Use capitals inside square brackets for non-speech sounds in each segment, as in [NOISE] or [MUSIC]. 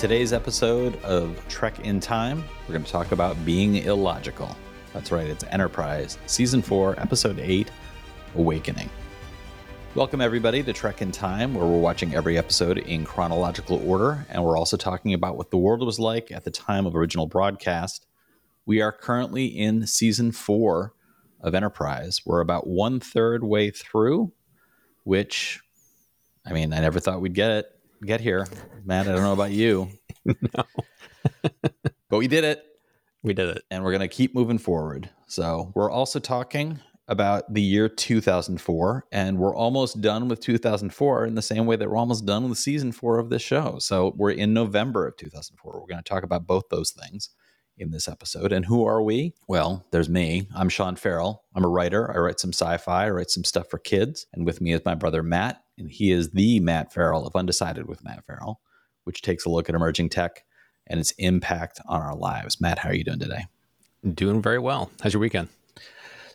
today's episode of Trek in Time, we're going to talk about being illogical. That's right, it's Enterprise, Season 4, Episode 8 Awakening. Welcome, everybody, to Trek in Time, where we're watching every episode in chronological order, and we're also talking about what the world was like at the time of original broadcast. We are currently in Season 4 of Enterprise. We're about one third way through, which, I mean, I never thought we'd get it get here. Matt, I don't know about you. [LAUGHS] no. [LAUGHS] but we did it. We did it. And we're going to keep moving forward. So, we're also talking about the year 2004, and we're almost done with 2004 in the same way that we're almost done with season four of this show. So, we're in November of 2004. We're going to talk about both those things in this episode. And who are we? Well, there's me. I'm Sean Farrell. I'm a writer. I write some sci fi, I write some stuff for kids. And with me is my brother Matt, and he is the Matt Farrell of Undecided with Matt Farrell, which takes a look at emerging tech and its impact on our lives. Matt, how are you doing today? Doing very well. How's your weekend?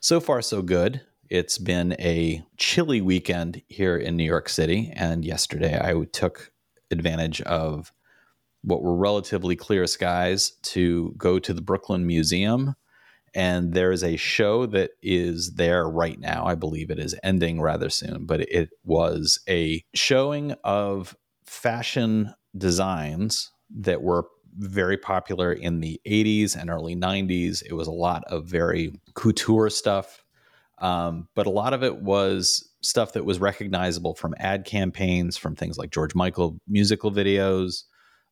So far, so good. It's been a chilly weekend here in New York City. And yesterday I took advantage of what were relatively clear skies to go to the Brooklyn Museum. And there is a show that is there right now. I believe it is ending rather soon, but it was a showing of fashion designs that were very popular in the 80s and early 90s. It was a lot of very couture stuff, um, but a lot of it was stuff that was recognizable from ad campaigns, from things like George Michael musical videos,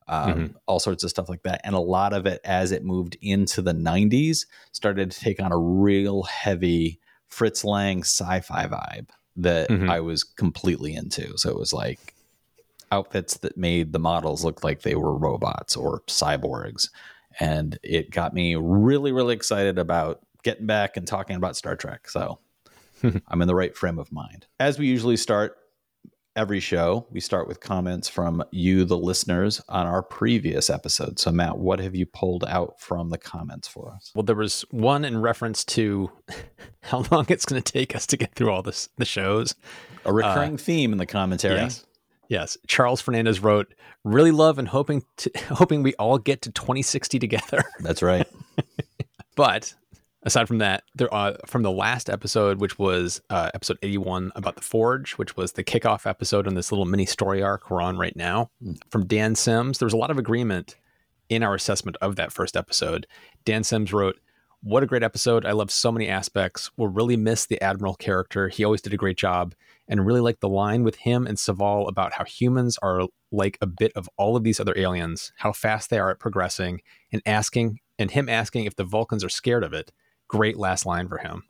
um, mm-hmm. all sorts of stuff like that. And a lot of it, as it moved into the 90s, started to take on a real heavy Fritz Lang sci fi vibe that mm-hmm. I was completely into. So it was like outfits that made the models look like they were robots or cyborgs. And it got me really, really excited about getting back and talking about Star Trek. So [LAUGHS] I'm in the right frame of mind. As we usually start, every show, we start with comments from you, the listeners, on our previous episode. So, Matt, what have you pulled out from the comments for us? Well, there was one in reference to [LAUGHS] how long it's going to take us to get through all this the shows. A recurring uh, theme in the commentary. Yes. Yes, Charles Fernandez wrote, "Really love and hoping to, [LAUGHS] hoping we all get to 2060 together." That's right. [LAUGHS] but aside from that, there uh, from the last episode, which was uh, episode 81 about the Forge, which was the kickoff episode on this little mini story arc we're on right now, mm. from Dan Sims, there was a lot of agreement in our assessment of that first episode. Dan Sims wrote, "What a great episode! I love so many aspects. We'll really miss the Admiral character. He always did a great job." And really like the line with him and Soval about how humans are like a bit of all of these other aliens, how fast they are at progressing, and asking and him asking if the Vulcans are scared of it great last line for him.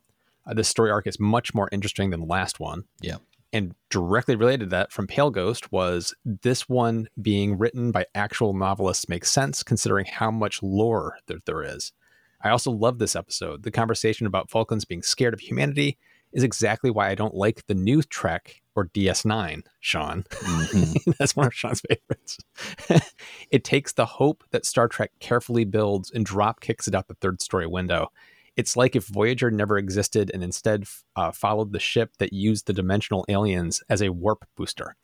Uh, this story arc is much more interesting than the last one. Yeah. And directly related to that from Pale Ghost was this one being written by actual novelists makes sense considering how much lore that there is. I also love this episode. The conversation about Vulcans being scared of humanity is exactly why I don't like the new Trek or DS9, Sean. Mm-hmm. [LAUGHS] That's one of Sean's favorites. [LAUGHS] it takes the hope that Star Trek carefully builds and drop kicks it out the third story window. It's like if Voyager never existed and instead uh, followed the ship that used the dimensional aliens as a warp booster.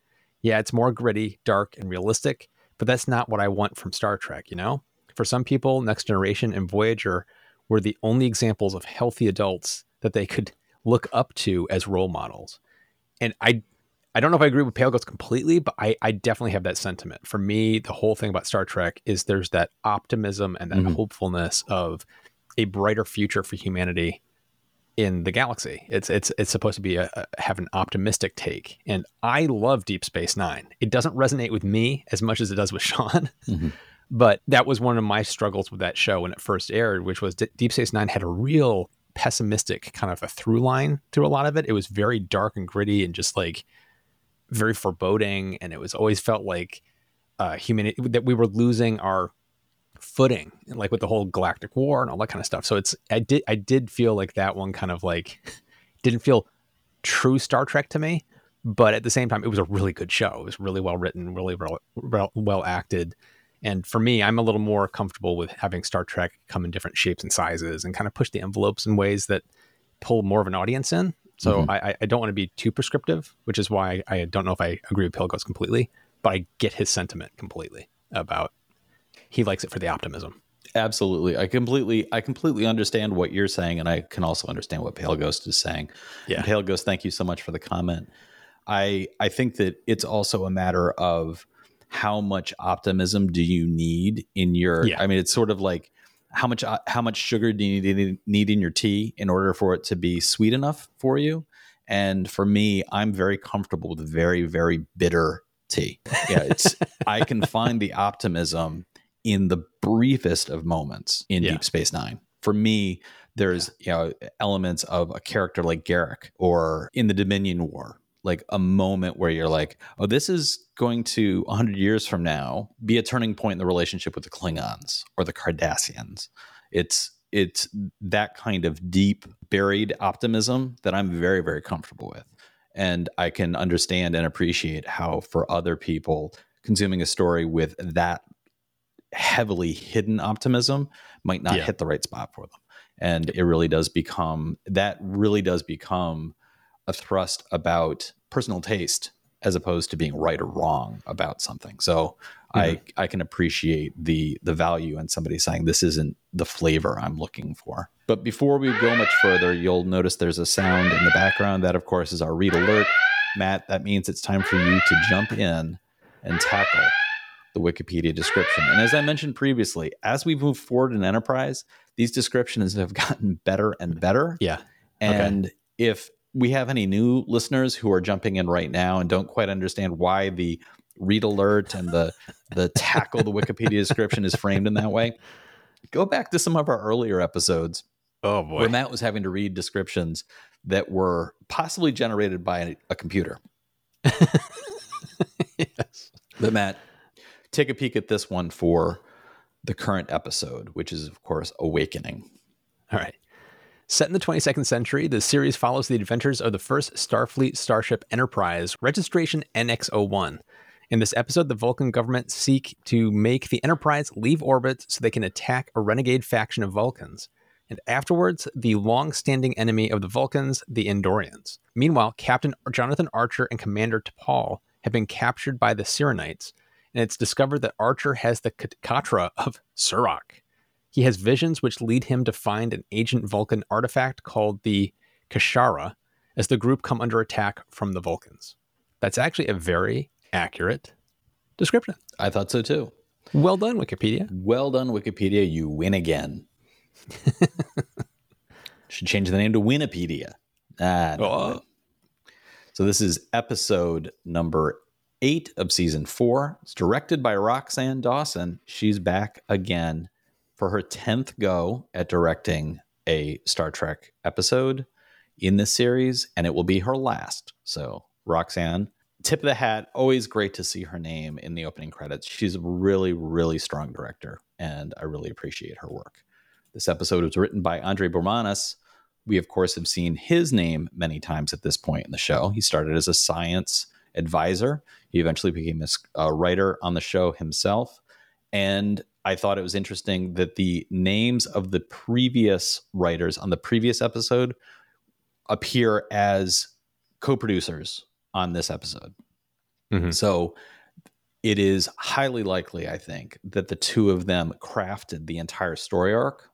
Yeah, it's more gritty, dark, and realistic, but that's not what I want from Star Trek, you know? For some people, Next Generation and Voyager were the only examples of healthy adults that they could look up to as role models. And I I don't know if I agree with Pale Ghost completely, but I, I definitely have that sentiment. For me, the whole thing about Star Trek is there's that optimism and that mm-hmm. hopefulness of a brighter future for humanity in the galaxy. It's it's it's supposed to be a, a, have an optimistic take, and I love Deep Space Nine. It doesn't resonate with me as much as it does with [LAUGHS] Sean, mm-hmm. but that was one of my struggles with that show when it first aired, which was D- Deep Space Nine had a real pessimistic kind of a through line through a lot of it. It was very dark and gritty and just like very foreboding, and it was always felt like uh, humanity that we were losing our footing, like with the whole galactic war and all that kind of stuff. So it's I did I did feel like that one kind of like [LAUGHS] didn't feel true Star Trek to me, but at the same time, it was a really good show. It was really well written, really well, well, well acted. And for me, I'm a little more comfortable with having Star Trek come in different shapes and sizes and kind of push the envelopes in ways that pull more of an audience in. So mm-hmm. I, I, don't want to be too prescriptive, which is why I, don't know if I agree with Pale Ghost completely, but I get his sentiment completely about he likes it for the optimism. Absolutely. I completely I completely understand what you're saying and I can also understand what Pale Ghost is saying. Yeah. Pale Ghost, thank you so much for the comment. I I think that it's also a matter of how much optimism do you need in your Yeah. I mean it's sort of like how much how much sugar do you need, need in your tea in order for it to be sweet enough for you? And for me, I'm very comfortable with very very bitter tea. Yeah, it's [LAUGHS] I can find the optimism in the briefest of moments in Yeah. Deep Space Nine. For me, there's you know elements of a character like Garak or in the Dominion War, like a moment where you're like, oh, this is going to 100 years from now be a turning point in the relationship with the Klingons or the Cardassians. It's it's that kind of deep buried optimism that I'm very very comfortable with. And I can understand and appreciate how for other people consuming a story with that heavily hidden optimism might not Yeah. hit the right spot for them. And it really does become that really does become a thrust about personal taste as opposed to being right or wrong about something. So I mm-hmm. I can appreciate the the value in somebody saying this isn't the flavor I'm looking for. But before we go much further, you'll notice there's a sound in the background. That of course is our read alert. Matt, that means it's time for you to jump in and tackle the Wikipedia description. And as I mentioned previously, as we move forward in Enterprise, these descriptions have [LAUGHS] gotten better and better. Yeah. And if we have any new listeners who are jumping in right now and don't quite understand why the read alert and the the tackle the Wikipedia description is framed in that way, go back to some of our earlier episodes Oh boy. where Matt was having to read descriptions that were possibly generated by a, a computer. [LAUGHS] yes. But Matt, take a peek at this one for the current episode, which is of course Awakening. All right. Set in the 22nd century, the series follows the adventures of the first Starfleet starship Enterprise, registration NX-01. In this episode, the Vulcan government seek to make the Enterprise leave orbit so they can attack a renegade faction of Vulcans. And afterwards, the long-standing enemy of the Vulcans, the Andorians. Meanwhile, Captain Jonathan Archer and Commander T'Pol have been captured by the Syrrannites, and it's discovered that Archer has the Katra of Surak. He has visions which lead him to find an ancient Vulcan artifact called the Kir'Shara as the group come under attack from the Vulcans. That's actually a very accurate description. I thought so too. Well done, Wikipedia. Well done, Wikipedia. You win again. [LAUGHS] Should change the name to Wikipedia. Ah, no. Oh. So this is episode number eight of season four. It's directed by Roxann Dawson. She's back again for her 10th go at directing a Star Trek episode in this series, and it will be her last. So, Roxanne, tip of the hat. Always great to see her name in the opening credits. She's a really, really strong director, and I really appreciate her work. This episode was written by Andre Bormanis. We, of course, have seen his name many times at this point in the show. He started as a science advisor. He eventually became a writer on the show himself. And I thought it was interesting that the names of the previous writers on the previous episode appear as co producers on this episode. Mhm. So it is highly likely, I think, that the two of them crafted the entire story arc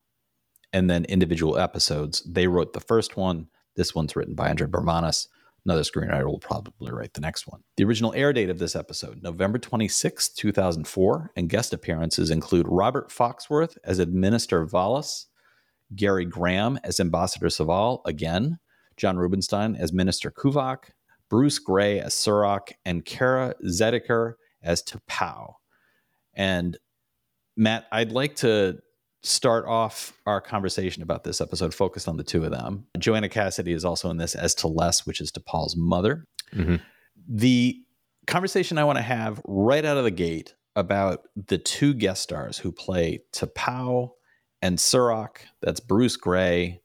and then individual episodes. They wrote the first one. This one's written by Andre Bormanis. Another screenwriter will probably write the next one. The original air date of this episode, November 26, 2004, and guest appearances include Robert Foxworth as Administrator V'Las, Gary Graham as Ambassador Soval again, John Rubinstein as Minister Kuvak, Bruce Gray as Surak, and Kara Zediker as T'Pau. And Matt, I'd like to start off our conversation about this episode focused on the two of them. Joanna Cassidy is also in this as T'Les, which is T'Pol's mother. Mhm. The conversation I want to have right out of the gate about the two guest stars who play T'Pau and Surak, that's Bruce Gray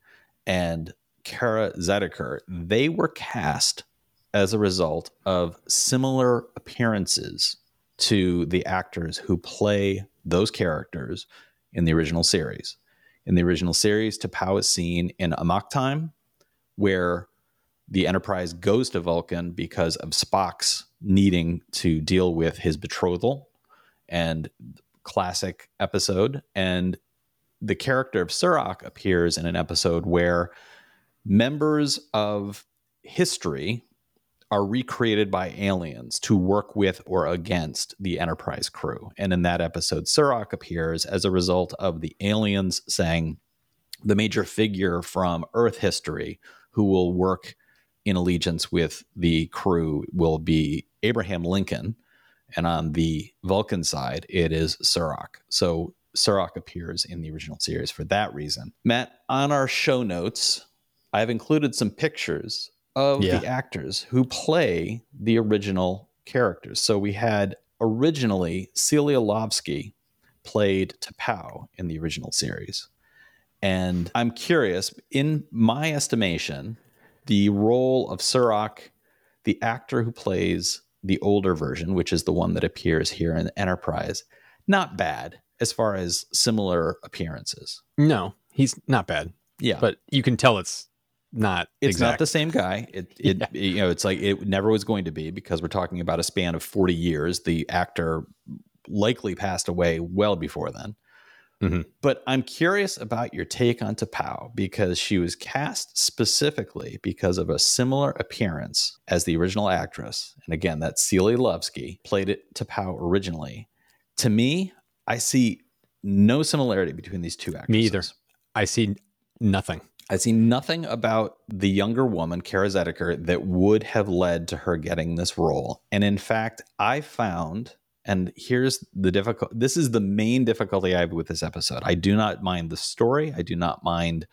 and Kara Zediker, they were cast as a result of similar appearances to the actors who play those characters in the original series. In the original series, T'Pau is seen in Amok Time, where the Enterprise goes to Vulcan because of Spock's needing to deal with his betrothal. And classic episode. And the character of Surak appears in an episode where members of history are recreated by aliens to work with or against the Enterprise crew. And in that episode, Surak appears as a result of the aliens saying the major figure from Earth history who will work in allegiance with the crew will be Abraham Lincoln. And on the Vulcan side, it is Surak. So Surak appears in the original series for that reason. Matt, on our show notes, I've included some pictures of yeah. the actors who play the original characters. So we had originally Celia Lovsky played T'Pau in the original series. And I'm curious, in my estimation, the role of Surak, the actor who plays the older version, which is the one that appears here in Enterprise, not bad as far as similar appearances. No, he's not bad. Yeah, but you can tell it's not. It's exact. not the same guy. It, [LAUGHS] it yeah. you know, it's like it never was going to be because we're talking about a span of forty years. The actor likely passed away well before then. Mm-hmm. But I'm curious about your take on T'Pau because she was cast specifically because of a similar appearance as the original actress. And again, that Celia Lovsky played it T'Pau originally. To me, I see no similarity between these two actors. Me either. I see nothing. I see nothing about the younger woman, Kara Zediker, that would have led to her getting this role. And in fact, I found and here's the difficult this is the main difficulty I have with this episode. I do not mind the story. I do not mind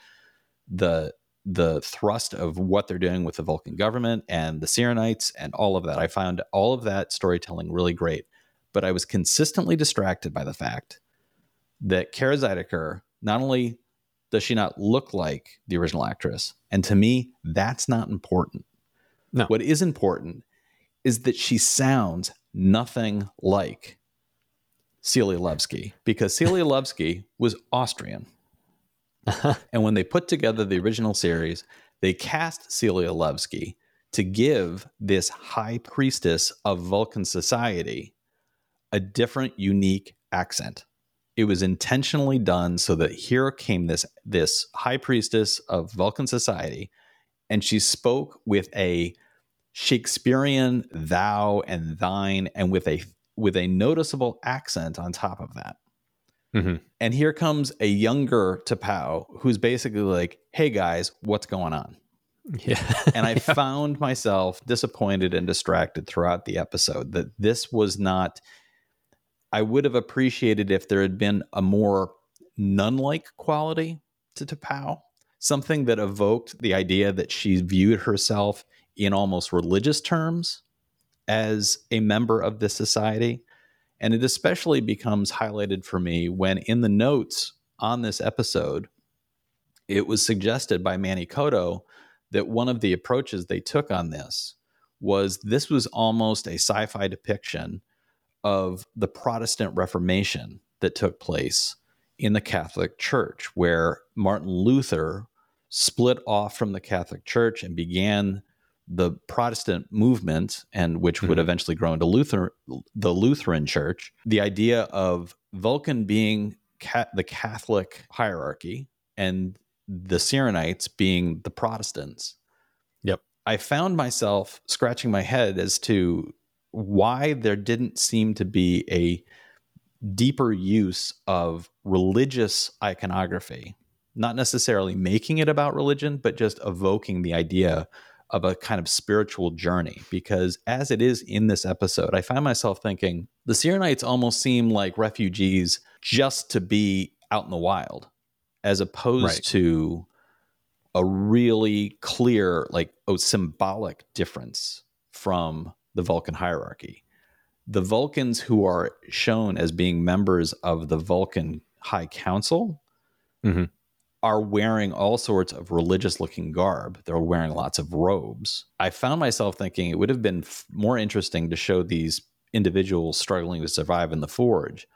the the thrust of what they're doing with the Vulcan government and the Syrrannites and all of that. I found all of that storytelling really great. But I was consistently distracted by the fact that Kara Zediker not only does she not look like the original actress, and to me, that's not important. No. What is important is that she sounds nothing like Celia Lovsky because Celia Lovsky was Austrian. [LAUGHS] and when they put together the original series, they cast Celia Lovsky to give this high priestess of Vulcan society a different, unique accent. It was intentionally done so that here came this, this high priestess of Vulcan society, and she spoke with a Shakespearean thou and thine, and with a with a noticeable accent on top of that. Mm-hmm. And here comes a younger T'Pau who's basically like, "Hey guys, what's going on?" Yeah. [LAUGHS] and I yeah. found myself disappointed and distracted throughout the episode that this was not. I would have appreciated if there had been a more nun-like quality to T'Pau, something that evoked the idea that she viewed herself in almost religious terms as a member of this society. And it especially becomes highlighted for me when in the notes on this episode, it was suggested by Manny Coto that one of the approaches they took on this was this was almost a sci fi depiction of the Protestant Reformation that took place in the Catholic Church, where Martin Luther split off from the Catholic Church and began the Protestant movement, and which would mm-hmm. eventually grow into Luther, the Lutheran Church, the idea of Vulcan being ca- the Catholic hierarchy and the Syrrannites being the Protestants. Yep. I found myself scratching my head as to why there didn't seem to be a deeper use of religious iconography, not necessarily making it about religion, but just evoking the idea of a kind of spiritual journey because as it is in this episode, I find myself thinking the Syrrannites almost seem like refugees just to be out in the wild, as opposed right. to a really clear, like, oh, symbolic difference from the Vulcan hierarchy. The Vulcans who are shown as being members of the Vulcan High Council mm-hmm are wearing all sorts of religious looking garb. They're wearing lots of robes. I found myself thinking it would have been f- more interesting to show these individuals struggling to survive in the forge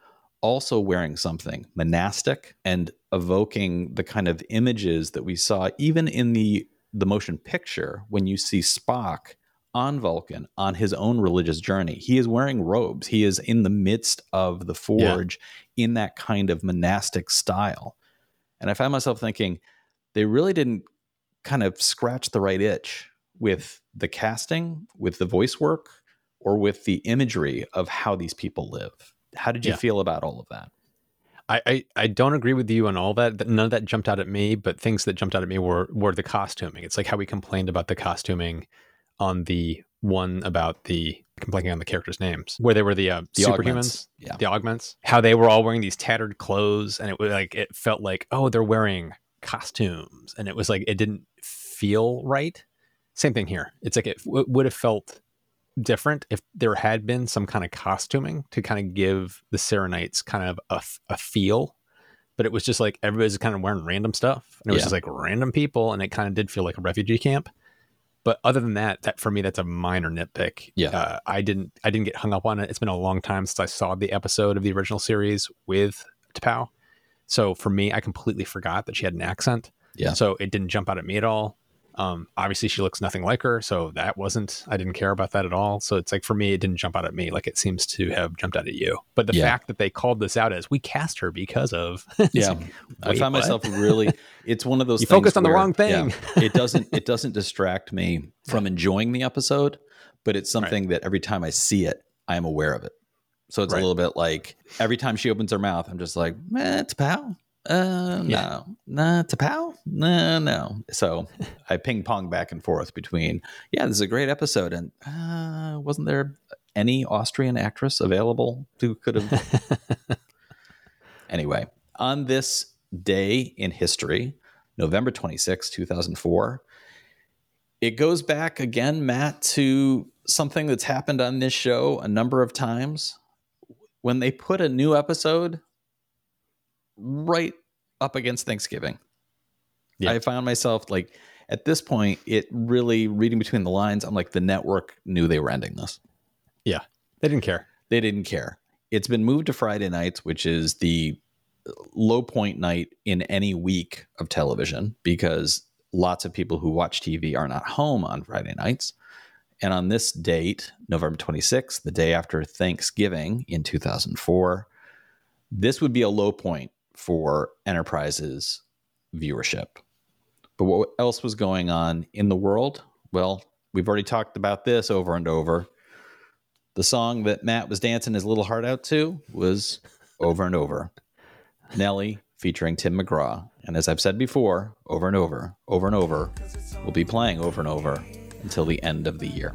also wearing something monastic and evoking the kind of images that we saw even in the the motion picture when you see Spock on Vulcan on his own religious journey. He is wearing robes. He is in the midst of the forge yeah. in that kind of monastic style. And I found myself thinking, they really didn't kind of scratch the right itch with the casting, with the voice work, or with the imagery of how these people live. How did you yeah. feel about all of that? I, I, I don't agree with you on all that. None of that jumped out at me, but things that jumped out at me were were the costuming. It's like how we complained about the costuming on the one about the complaining on the characters' names, where they were the, uh, the superhumans, augments. yeah, the augments. How they were all wearing these tattered clothes, and it was like it felt like oh they're wearing costumes, and it was like it didn't feel right. Same thing here. It's like it w- would have felt different if there had been some kind of costuming to kind of give the Syrrannites kind of a, a feel. But it was just like everybody's kind of wearing random stuff. And it was yeah. just like random people. And it kind of did feel like a refugee camp. But other than that, that for me, that's a minor nitpick. Yeah. Uh, I didn't I didn't get hung up on it. It's been a long time since I saw the episode of the original series with T'Pau. So for me, I completely forgot that she had an accent. Yeah. So it didn't jump out at me at all. Um, obviously, she looks nothing like her, so that wasn't. I didn't care about that at all. So it's like for me, it didn't jump out at me like it seems to have jumped out at you. But the yeah. fact that they called this out as we cast her because of [LAUGHS] yeah, like, I found what? myself really. [LAUGHS] It's one of those. you focused on the wrong thing. Yeah, it doesn't. [LAUGHS] It doesn't distract me from enjoying the episode, but it's something right. that every time I see it, I am aware of it. So it's right. a little bit like every time she opens her mouth, I'm just like, eh, it's pal. Uh, yeah. no, nah, T'Pau? No, no. So [LAUGHS] I ping pong back and forth between, yeah, this is a great episode. And uh, wasn't there any Austrian actress available who could have? [LAUGHS] anyway, on this day in history, November 26, 2004, it goes back again, Matt, to something that's happened on this show a number of times. When they put a new episode right up against Thanksgiving. Yeah. I found myself like at this point, it really reading between the lines. I'm like, the network knew they were ending this. Yeah, they didn't care. They didn't care. It's been moved to Friday nights, which is the low point night in any week of television because lots of people who watch TV are not home on Friday nights. And on this date, November 26th, the day after Thanksgiving in 2004, this would be a low point for Enterprise's viewership. But what else was going on in the world? Well, we've already talked about this over and over. The song that Matt was dancing his little heart out to was over and over. Nelly featuring Tim McGraw. And as I've said before, over and over, over and over, we'll be playing over and over until the end of the year.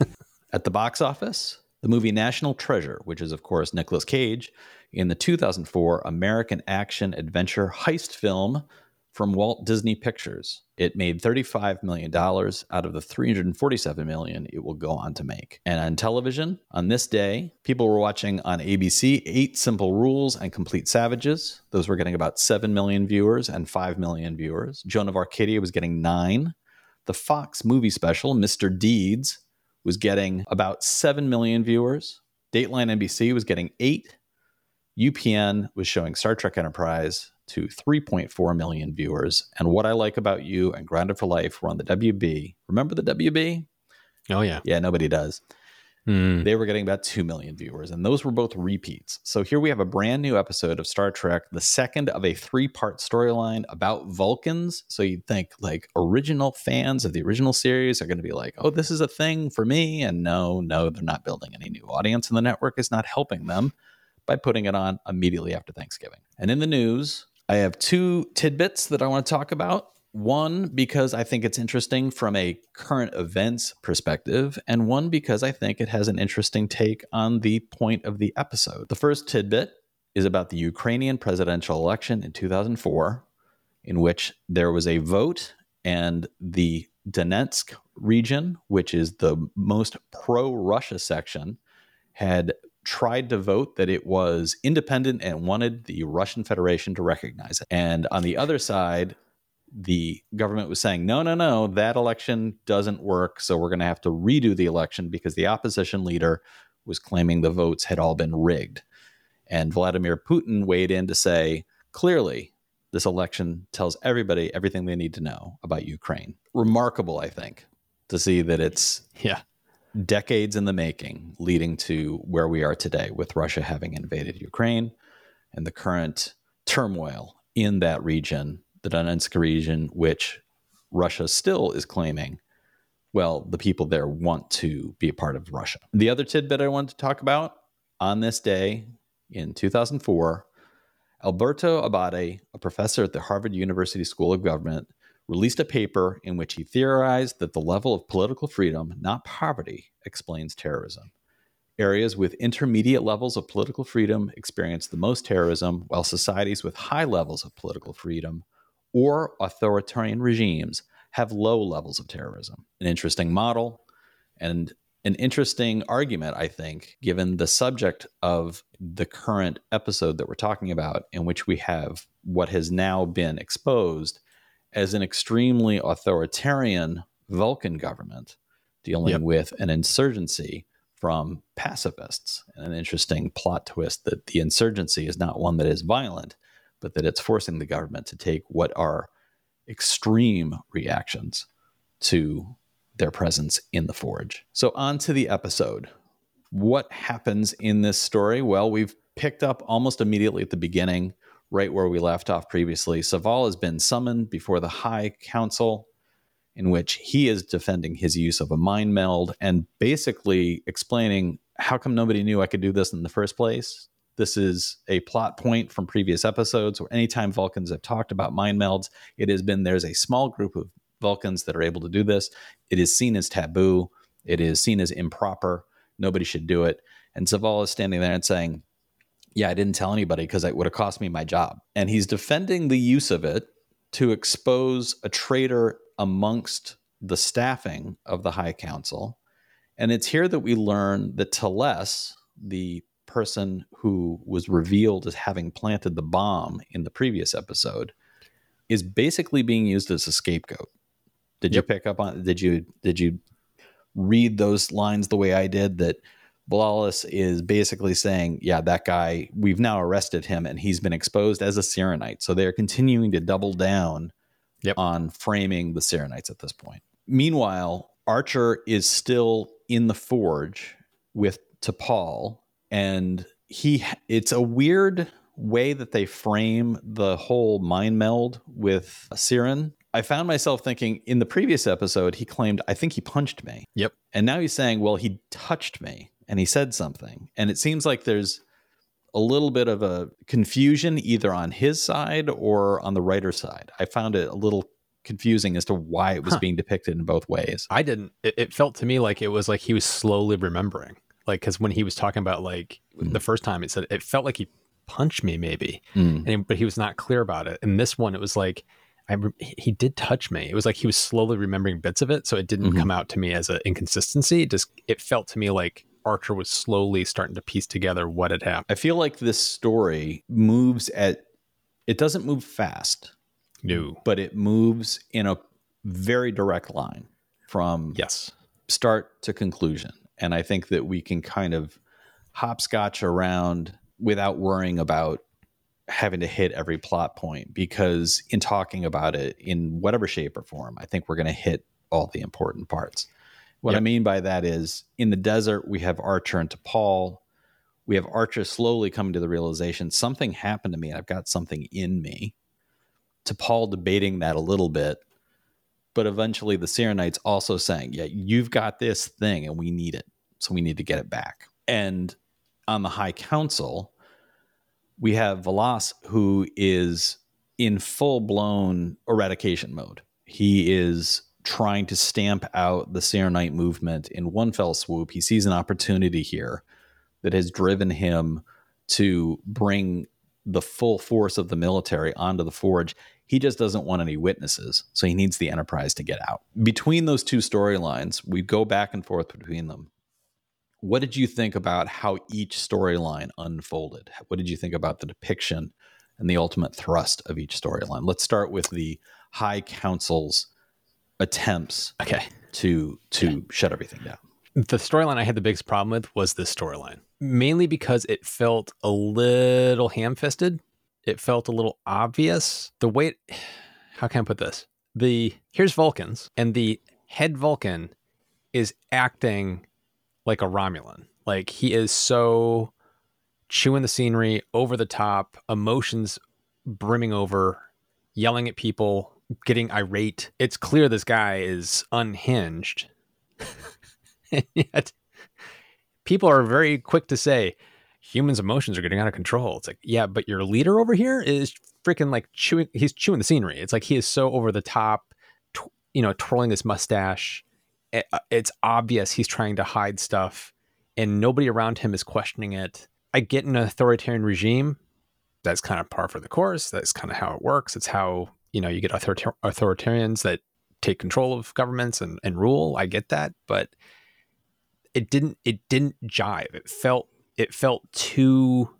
[LAUGHS] At the box office, the movie National Treasure, which is, of course, Nicolas Cage, in the 2004 American action adventure heist film from Walt Disney Pictures. It made $35 million out of the 347 million it will go on to make. And on television, on this day, people were watching on ABC Eight Simple Rules and Complete Savages. Those were getting about 7 million viewers and 5 million viewers. Joan of Arcadia was getting 9. The Fox movie special, Mr. Deeds, was getting about 7 million viewers. Dateline NBC was getting 8 UPN was showing Star Trek Enterprise to 3.4 million viewers. And what I like about you and Grounded for Life were on the WB. Remember the WB? Oh, yeah. Yeah, nobody does. Mm. They were getting about 2 million viewers, and those were both repeats. So here we have a brand new episode of Star Trek, the second of a three part storyline about Vulcans. So you'd think like original fans of the original series are going to be like, oh, this is a thing for me. And no, no, they're not building any new audience, and the network is not helping them by putting it on immediately after Thanksgiving. And in the news, I have two tidbits that I want to talk about. One, because I think it's interesting from a current events perspective, and one, because I think it has an interesting take on the point of the episode. The first tidbit is about the Ukrainian presidential election in 2004, in which there was a vote, and the Donetsk region, which is the most pro Russia section, had tried to vote that it was independent and wanted the Russian Federation to recognize it. And on the other side, the government was saying, no, no, no, that election doesn't work. So we're going to have to redo the election because the opposition leader was claiming the votes had all been rigged. And Vladimir Putin weighed in to say, clearly, this election tells everybody everything they need to know about Ukraine. Remarkable, I think, to see that it's Yeah. Decades in the making, leading to where we are today with Russia having invaded Ukraine and the current turmoil in that region, the Donetsk region, which Russia still is claiming. Well, the people there want to be a part of Russia. The other tidbit I wanted to talk about on this day in 2004, Alberto Abadie, a professor at the Harvard University School of Government, released a paper in which he theorized that the level of political freedom, not poverty, explains terrorism. Areas with intermediate levels of political freedom experience the most terrorism, while societies with high levels of political freedom or authoritarian regimes have low levels of terrorism. An interesting model and an interesting argument, I think, given the subject of the current episode that we're talking about, in which we have what has now been exposed as an extremely authoritarian Vulcan government dealing Yep. with an insurgency from pacifists. And an interesting plot twist that the insurgency is not one that is violent, but that it's forcing the government to take what are extreme reactions to their presence in the forge. So, on to the episode. What happens in this story? Well, we've picked up almost immediately at the beginning, right where we left off previously. Soval has been summoned before the High Council, in which he is defending his use of a mind meld and basically explaining how come nobody knew I could do this in the first place. This is a plot point from previous episodes where anytime Vulcans have talked about mind melds, it has been there's a small group of Vulcans that are able to do this. It is seen as taboo. It is seen as improper. Nobody should do it. And Soval is standing there and saying, Yeah, I didn't tell anybody because it would have cost me my job. And he's defending the use of it to expose a traitor amongst the staffing of the High Council. And it's here that we learn that Teles, the person who was revealed as having planted the bomb in the previous episode, is basically being used as a scapegoat. Did Yep. you pick up on did you did you read those lines the way I did that V'Las is basically saying, yeah, that guy, we've now arrested him and he's been exposed as a Syrrannite. So they're continuing to double down Yep. on framing the Syrrannites at this point. Meanwhile, Archer is still in the forge with T'Pol, and he it's a weird way that they frame the whole mind meld with Siren. I found myself thinking in the previous episode, he claimed, I think he punched me. Yep. And now he's saying, well, he touched me and he said something. And it seems like there's a little bit of a confusion either on his side or on the writer's side. I found it a little confusing as to why it was Huh. being depicted in both ways. I didn't. It, it felt to me like it was like he was slowly remembering. Like, because when he was talking about like Mhm. the first time, it said it felt like he punched me maybe, Mm. and but he was not clear about it. And this one, it was like I re- he did touch me. It was like he was slowly remembering bits of it, so it didn't Mhm. come out to me as an inconsistency. It just it felt to me like Archer was slowly starting to piece together what had happened. I feel like this story moves at, it doesn't move fast, No. but it moves in a very direct line from Yes. start to conclusion. And I think that we can kind of hopscotch around without worrying about having to hit every plot point because in talking about it in whatever shape or form, I think we're going to hit all the important parts. What I mean by that is in the desert, we have Archer and T'Pol. We have Archer slowly coming to the realization something happened to me and I've got something in me. T'Pol debating that a little bit but eventually the Syrrannites also saying, "Yeah, you've got this thing, and we need it, so we need to get it back." And on the High Council, we have V'Las, who is in full blown eradication mode. He is trying to stamp out the Syrrannite movement in one fell swoop. He sees an opportunity here that has driven him to bring the full force of the military onto the forge. He just doesn't want any witnesses, so he needs the Enterprise to get out. Between those two storylines, we go back and forth between them. What did you think about how each storyline unfolded? What did you think about the depiction and the ultimate thrust of each storyline? Let's start with the High Council's attempts Okay. to to shut everything down. the storyline I had the biggest problem with was this storyline, mainly because it felt a little ham fisted. It felt a little obvious. The way, [SIGHS] how can I put this? The here's Vulcans, and the head Vulcan is acting like a Romulan. Like he is so chewing the scenery, over the top, emotions brimming over, yelling at people, getting irate. It's clear this guy is unhinged. and [LAUGHS] yet people are very quick to say humans' emotions are getting out of control. It's like, yeah, but your leader over here is freaking like chewing he's chewing the scenery. It's like he is so over the top, tw- you know, twirling his mustache. It, uh, it's obvious he's trying to hide stuff and nobody around him is questioning it. I get an authoritarian regime. That's kind of par for the course. That's kind of how it works. It's how, you know, you get author- authoritarians that take control of governments and, and rule. I get that, but it didn't it didn't jive. It felt it felt too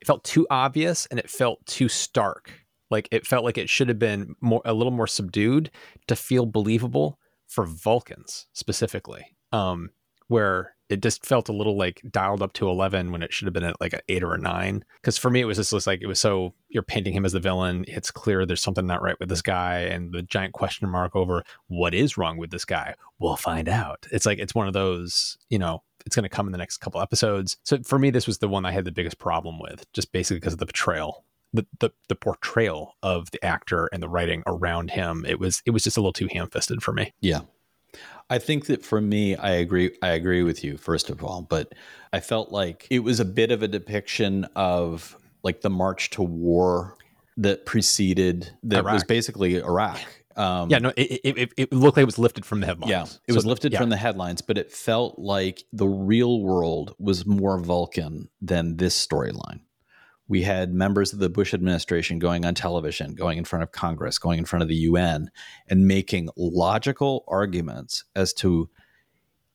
it felt too obvious and it felt too stark. Like it felt like it should have been more a little more subdued to feel believable for Vulcans specifically. Um, where it just felt a little like dialed up to 11 when it should have been at like an 8 or a 9 because for me it was just like it was so you're painting him as the villain it's clear there's something not right with this guy and the giant question mark over what is wrong with this guy. We'll find out. It's like it's one of those you know it's going to come in the next couple episodes. So for me this was the one i had the biggest problem with just basically because of the betrayal the, the the portrayal of the actor and the writing around him. It was it was just a little too ham-fisted for me. Yeah I think that for me, I agree. I agree with you first of all, but I felt like it was a bit of a depiction of like the march to war that preceded that Iraq. was basically Iraq. Um, yeah, no, it, it, it, looked like it was lifted from the headlines. Yeah, it so, was lifted yeah. from the headlines, but it felt like the real world was more Vulcan than this storyline we had members of the Bush administration going on television, going in front of Congress, going in front of the UN, and making logical arguments as to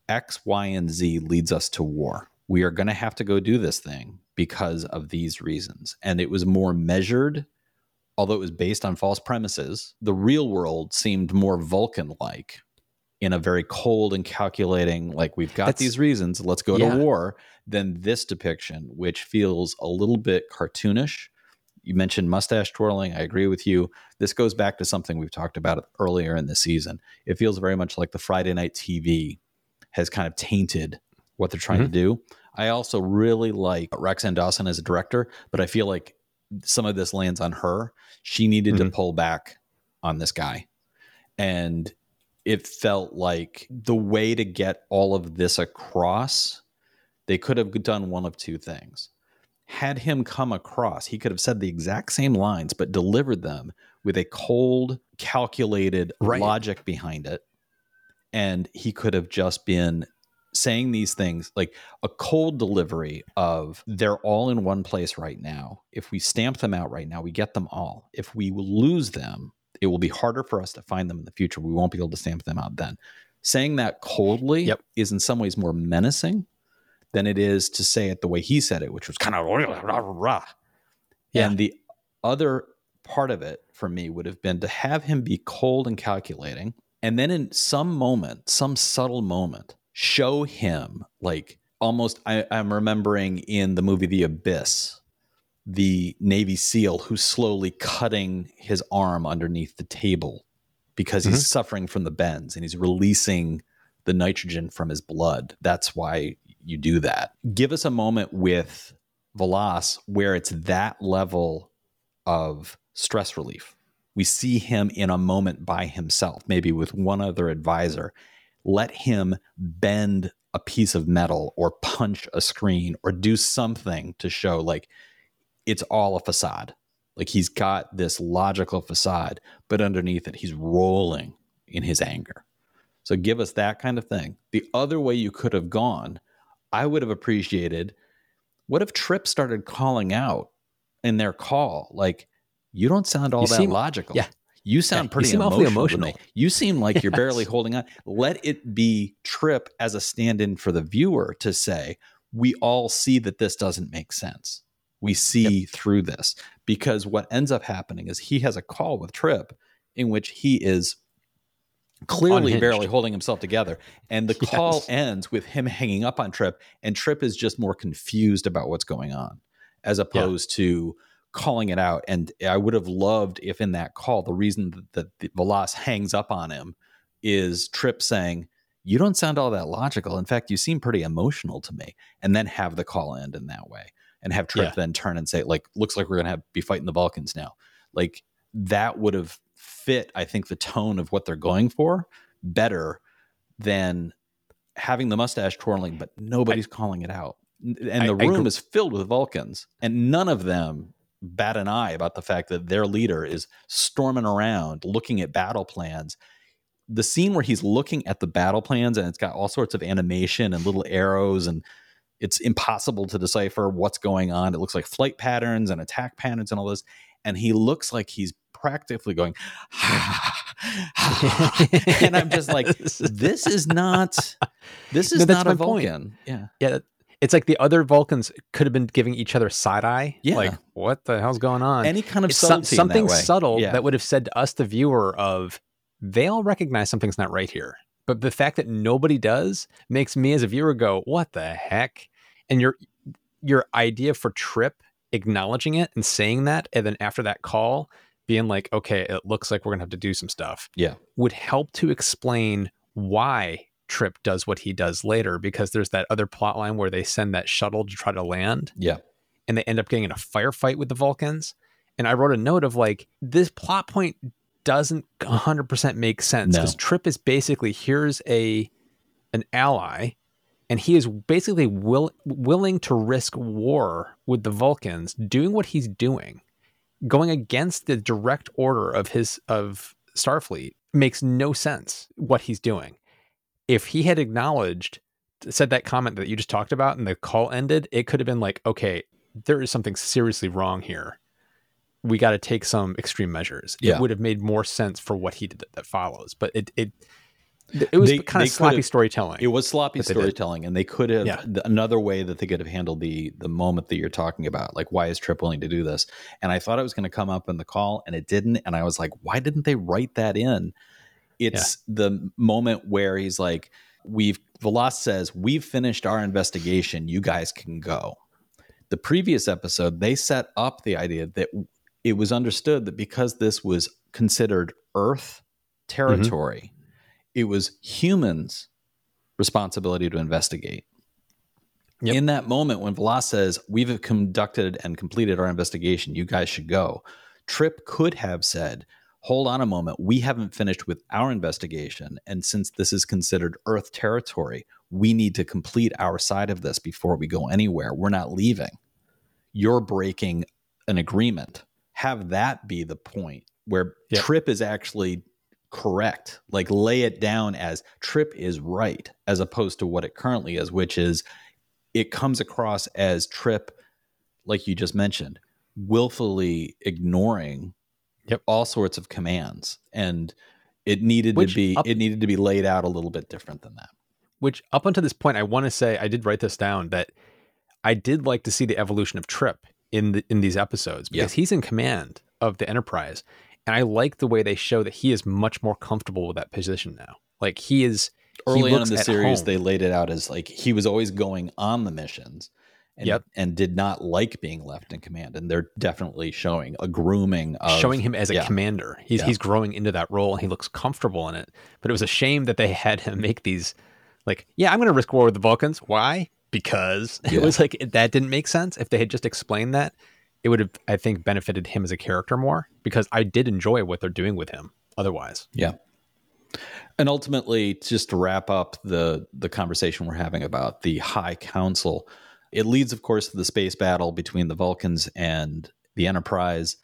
X, Y, and Z leads us to war. We are going to have to go do this thing because of these reasons. And it was more measured, although it was based on false premises. The real world seemed more Vulcan like in a very cold and calculating, like, we've got That's, these reasons, let's go yeah. to war than this depiction, which feels a little bit cartoonish. You mentioned mustache twirling. I agree with you. This goes back to something we've talked about earlier in the season. It feels very much like the Friday night TV has kind of tainted what they're trying mm-hmm. to do. I also really like Roxann Dawson as a director, but I feel like some of this lands on her. She needed mm-hmm. to pull back on this guy. And it felt like the way to get all of this across they could have done one of two things. Had him come across, he could have said the exact same lines, but delivered them with a cold, calculated right. logic behind it. And he could have just been saying these things like a cold delivery of they're all in one place right now. If we stamp them out right now, we get them all. If we lose them, it will be harder for us to find them in the future. We won't be able to stamp them out then. Saying that coldly yep. is in some ways more menacing than it is to say it the way he said it, which was kind of rah, rah, rah. Yeah. And the other part of it for me would have been to have him be cold and calculating, and then in some moment, some subtle moment, show him like almost. I, I'm remembering in the movie The Abyss, the Navy SEAL who's slowly cutting his arm underneath the table because he's mm-hmm. suffering from the bends and he's releasing the nitrogen from his blood. That's why you do that. Give us a moment with V'Las where it's that level of stress relief. We see him in a moment by himself, maybe with one other advisor. Let him bend a piece of metal or punch a screen or do something to show like it's all a facade. Like he's got this logical facade, but underneath it, he's rolling in his anger. So give us that kind of thing. The other way you could have gone I would have appreciated what if Trip started calling out in their call, like, you don't sound all you that seem, logical. Yeah. You sound yeah, pretty you emotional, emotional. You seem like yes. you're [LAUGHS] barely holding on. Let it be Trip as a stand in for the viewer to say, we all see that this doesn't make sense. We see yep. through this because what ends up happening is he has a call with Trip in which he is clearly Unhinged. barely holding himself together. And the [LAUGHS] call yes. ends with him hanging up on Trip, and Trip is just more confused about what's going on as opposed yeah. to calling it out. And I would have loved if in that call, the reason that the V'Las hangs up on him is Trip saying, you don't sound all that logical. In fact, you seem pretty emotional to me. And then have the call end in that way and have Trip Yeah. then turn and say, like, looks like we're going to have be fighting the Vulcans now. Like that would have fit, I think, the tone of what they're going for better than having the mustache twirling, but nobody's calling it out. And I- the I room is filled with Vulcans, and none of them bat an eye about the fact that their leader is storming around looking at battle plans. The scene where he's looking at the battle plans and it's got all sorts of animation and little arrows and it's impossible to decipher what's going on. It looks like flight patterns and attack patterns and all this. And he looks like he's practically going, [LAUGHS] and I'm just like, [LAUGHS] this is not, this [LAUGHS] is No, not a my point. Vulcan. Yeah. yeah, it's like the other Vulcans could have been giving each other side eye. Yeah. Like, what the hell's going on? Any kind of It's some- subtlety in something that subtle Yeah. that would have said to us, the viewer, of they all recognize something's not right here. But the fact that nobody does makes me as a viewer go, "What the heck?" And your your idea for Trip acknowledging it and saying that, and then after that call, being like, "Okay, it looks like we're gonna have to do some stuff," Yeah. would help to explain why Trip does what he does later. Because there's that other plot line where they send that shuttle to try to land, Yeah. and they end up getting in a firefight with the Vulcans. And I wrote a note of like, this plot point doesn't 100% make sense No. because Trip is basically here's a an ally, and he is basically will, willing to risk war with the Vulcans, doing what he's doing, going against the direct order of his of Starfleet makes no sense what he's doing. If he had acknowledged said that comment that you just talked about and the call ended, it could have been like, okay, there is something seriously wrong here. We got to take some extreme measures. Yeah. It would have made more sense for what he did that, that follows. But it it it was They- kind they of sloppy could've- storytelling. It was sloppy storytelling, and they could have Yeah. th- another way that they could have handled the the moment that you're talking about. Like, why is Trip willing to do this? And I thought it was going to come up in the call, and it didn't. And I was like, why didn't they write that in? It's the moment where he's like, "We've." V'Las says, "We've finished our investigation. You guys can go." The previous episode, they set up the idea that it was understood that because this was considered Earth mm-hmm. territory, it was humans' responsibility to investigate. Yep. In that moment, when V'Las says, We've conducted and completed our investigation, you guys should go, Trip could have said, Hold on a moment, we haven't finished with our investigation. And since this is considered Earth territory, we need to complete our side of this before we go anywhere. We're not leaving. You're breaking an agreement. Have that be the point where Yep. Trip is actually correct. Like lay it down as Trip is right, as opposed to what it currently is, which is it comes across as Trip, like you just mentioned, willfully ignoring Yep. all sorts of commands. And it needed Which to be up- it needed to be laid out a little bit different than that. Which up until this point, I want to say I did write this down that I did like to see the evolution of Trip in the, in these episodes because he's in command of the Enterprise, and I like the way they show that he is much more comfortable with that position now. Like he is he early on in the series home. they laid it out as like he was always going on the missions and, Yep. and did not like being left in command and they're definitely showing a grooming of showing him as a yeah. commander. He's Yeah. he's growing into that role and he looks comfortable in it. But it was a shame that they had him make these like, yeah, I'm going to risk war with the Vulcans. Why? Because [LAUGHS] Yeah. it was like that didn't make sense. If they had just explained that, it would have I think benefited him as a character more because I did enjoy what they're doing with him otherwise. yeah. And ultimately just to wrap up the the conversation we're having about the high council it leads of course to the space battle between the vulcans and the enterprise.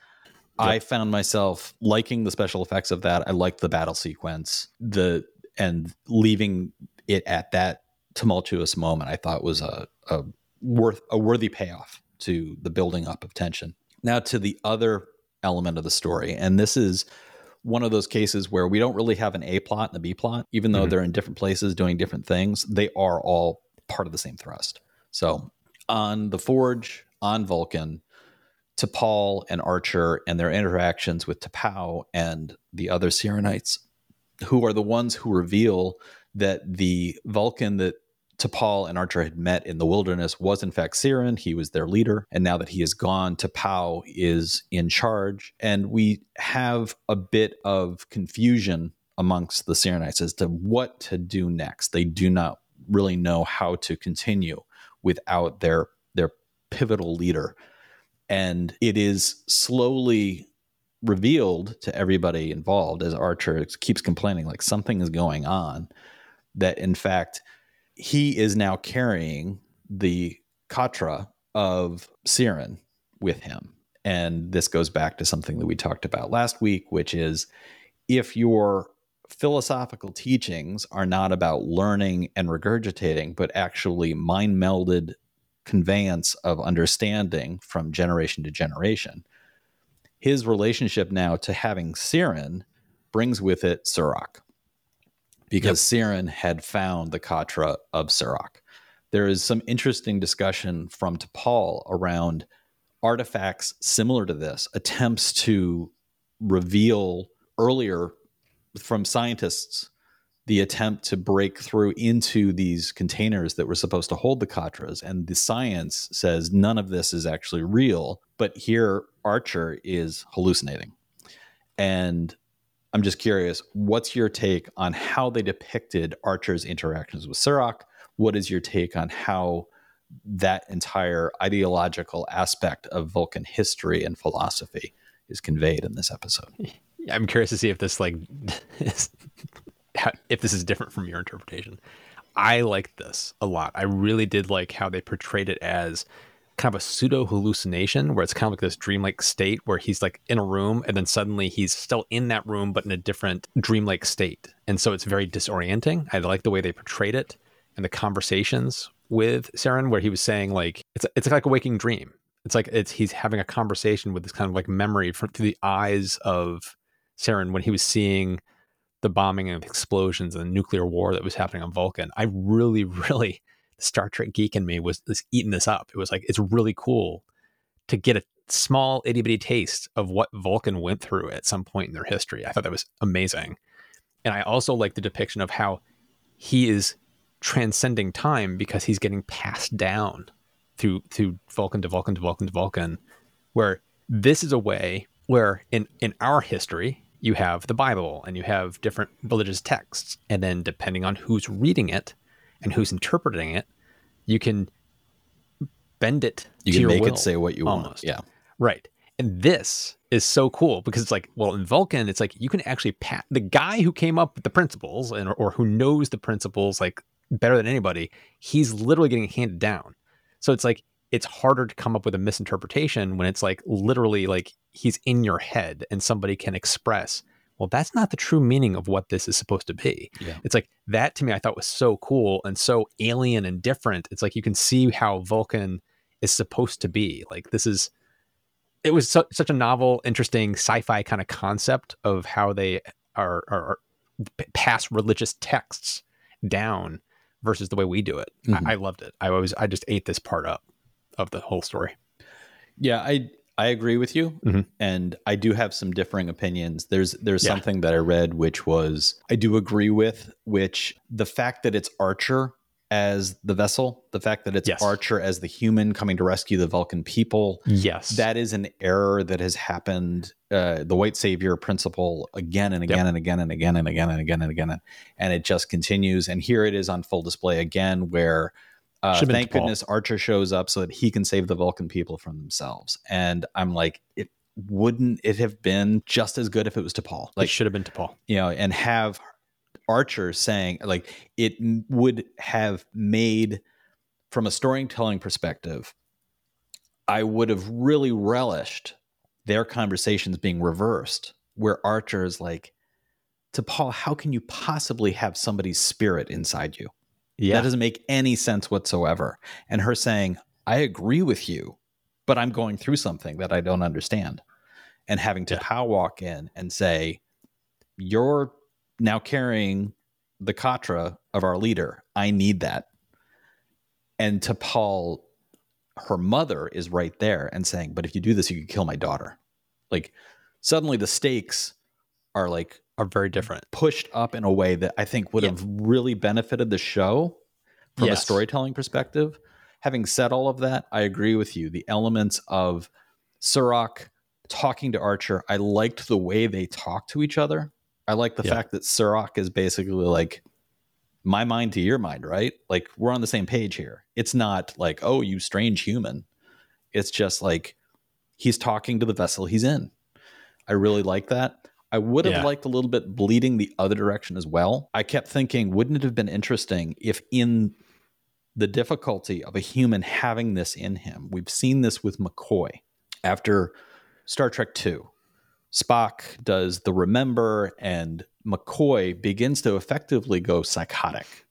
I found myself liking the special effects of that. I liked the battle sequence. The and leaving it at that tumultuous moment i thought was a, a worth a worthy payoff to the building up of tension now to the other element of the story and this is one of those cases where we don't really have an A plot and a B plot, even though Mhm. they're in different places doing different things. They are all part of the same thrust. So on the Forge, on Vulcan, T'Pol and Archer and their interactions with T'Pau and the other Syrrannites, who are the ones who reveal that the Vulcan that T'Pol and Archer had met in the wilderness was in fact Syrran. He was their leader. And now that he is gone, T'Pau is in charge. And we have a bit of confusion amongst the Syrrannites as to what to do next. They do not really know how to continue without their their pivotal leader. And it is slowly revealed to everybody involved as Archer keeps complaining like something is going on that in fact he is now carrying the katra of Syrran with him. And this goes back to something that we talked about last week, which is if your philosophical teachings are not about learning and regurgitating, but actually mind melded conveyance of understanding from generation to generation, his relationship now to having Syrran brings with it Surak because yep. Syrran had found the Katra of Surak. There is some interesting discussion from T'Pol around artifacts similar to this, attempts to reveal earlier from scientists the attempt to break through into these containers that were supposed to hold the Katras. And the science says none of this is actually real. But here, Archer is hallucinating. And I'm just curious, what's your take on how they depicted Archer's interactions with Surak? What is your take on how that entire ideological aspect of Vulcan history and philosophy is conveyed in this episode? [LAUGHS] I'm curious to see if this like [LAUGHS] if this is different from your interpretation. I like this a lot. I really did like how they portrayed it as kind of a pseudo hallucination where it's kind of like this dreamlike state where he's like in a room and then suddenly he's still in that room but in a different dreamlike state. And so it's very disorienting. I like the way they portrayed it and the conversations with Syrran where he was saying like it's it's like a waking dream. It's like it's he's having a conversation with this kind of like memory from through the eyes of Syrran when he was seeing the bombing and explosions and the nuclear war that was happening on Vulcan. I really, [LAUGHS] really, Star Trek geek in me was, was eating this up. It was like, it's really cool to get a small itty bitty taste of what Vulcan went through at some point in their history. I thought that was amazing. And I also like the depiction of how he is transcending time because he's getting passed down through through Vulcan to Vulcan to Vulcan to Vulcan, where this is a way where in in our history you have the Bible and you have different religious texts. And then depending on who's reading it and who's interpreting it, you can bend it you can make will, it say what you almost. want. Yeah. Right. And this is so cool because it's like, well, in Vulcan, it's like you can actually pat the guy who came up with the principles and or who knows the principles like better than anybody, he's literally getting handed down. So it's like it's harder to come up with a misinterpretation when it's like literally like he's in your head and somebody can express well that's not the true meaning of what this is supposed to be yeah. it's like that to me i thought was so cool and so alien and different it's like you can see how vulcan is supposed to be like this is it was su- such a novel interesting sci-fi kind of concept of how they are, are, are pass religious texts down versus the way we do it mm-hmm. I, I loved it i was i just ate this part up of the whole story. Yeah, I I agree with you, mm-hmm. and I do have some differing opinions. There's there's yeah. something that I read which was I do agree with, which the fact that it's Archer as the vessel, the fact that it's yes. Archer as the human coming to rescue the Vulcan people. Yes. That is an error that has happened. Uh, the white savior principle again and again yep. and again and again and again and again and again. And it just continues. And here it is on full display again, where uh, thank goodness Archer shows up so that he can save the Vulcan people from themselves. And I'm like, it wouldn't it have been just as good if it was T'Pol? Like, it should have been T'Pol. You know, and have Archer saying like it would have made from a storytelling perspective. I would have really relished their conversations being reversed, where Archer is like, T'Pol, how can you possibly have somebody's spirit inside you? Yeah. That doesn't make any sense whatsoever. And her saying, I agree with you, but I'm going through something that I don't understand. And having to yeah. walk in and say, You're now carrying the Katra of our leader. I need that. And T'Pol, her mother is right there and saying, But if you do this, you could kill my daughter. Like suddenly the stakes are like are very different. Pushed up in a way that I think would yeah. have really benefited the show from yes. a storytelling perspective. Having said all of that, I agree with you. The elements of Surak talking to Archer, I liked the way they talked to each other. I like the Yeah. fact that Surak is basically like my mind to your mind, right? Like we're on the same page here. It's not like, oh, you strange human. It's just like he's talking to the vessel he's in. I really like that. I would have Yeah. liked a little bit bleeding the other direction as well. I kept thinking, wouldn't it have been interesting if in the difficulty of a human having this in him, we've seen this with McCoy after Star Trek 2. Spock does the remember, and McCoy begins to effectively go psychotic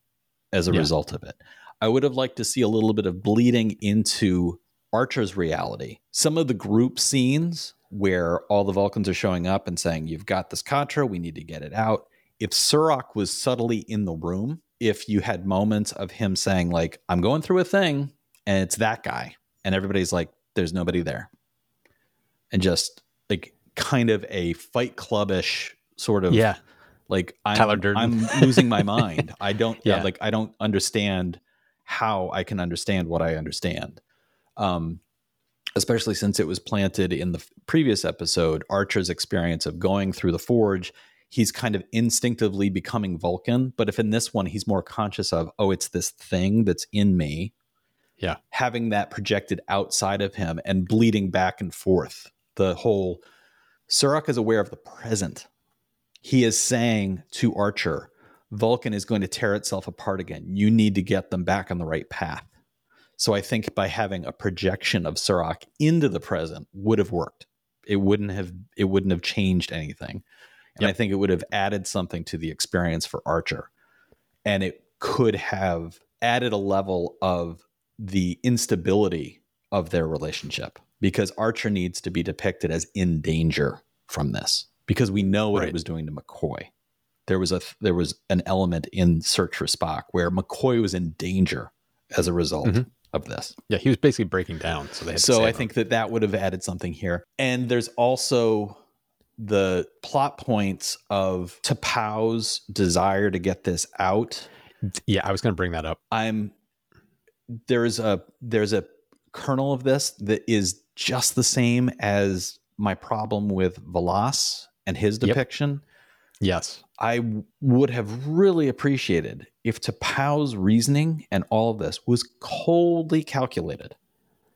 as a Yeah. result of it. I would have liked to see a little bit of bleeding into Archer's reality. Some of the group scenes where all the Vulcans are showing up and saying, You've got this Katra, we need to get it out. If Surak was subtly in the room, if you had moments of him saying, like, I'm going through a thing, and it's that guy, and everybody's like, There's nobody there. And just like kind of a fight clubbish sort of Yeah. like I'm. I'm losing my mind. I don't yeah. [LAUGHS] Yeah. like I don't understand how I can understand what I understand. Um especially since it was planted in the previous episode, Archer's experience of going through the forge, he's kind of instinctively becoming Vulcan, but if in this one he's more conscious of, oh, it's this thing that's in me. Yeah. Having that projected outside of him and bleeding back and forth. The whole Surak is aware of the present he is saying to Archer, Vulcan is going to tear itself apart again. You need to get them back on the right path. So I think by having a projection of Surak into the present would have worked. It wouldn't have it wouldn't have changed anything. And Yep. I think it would have added something to the experience for Archer. And it could have added a level of the instability of their relationship because Archer needs to be depicted as in danger from this because we know what it was doing to McCoy. There was a there was an element in Search for Spock where McCoy was in danger as a result Mhm. Of this. Yeah. He was basically breaking down. So they had So I him. think that that would have added something here. And there's also the plot points of T'Pau's desire to get this out. Yeah. I was going to bring that up. I'm there's a there's a kernel of this that is just the same as my problem with V'Las and his Yep. depiction. Yes. I would have really appreciated if T'Pau's reasoning and all of this was coldly calculated.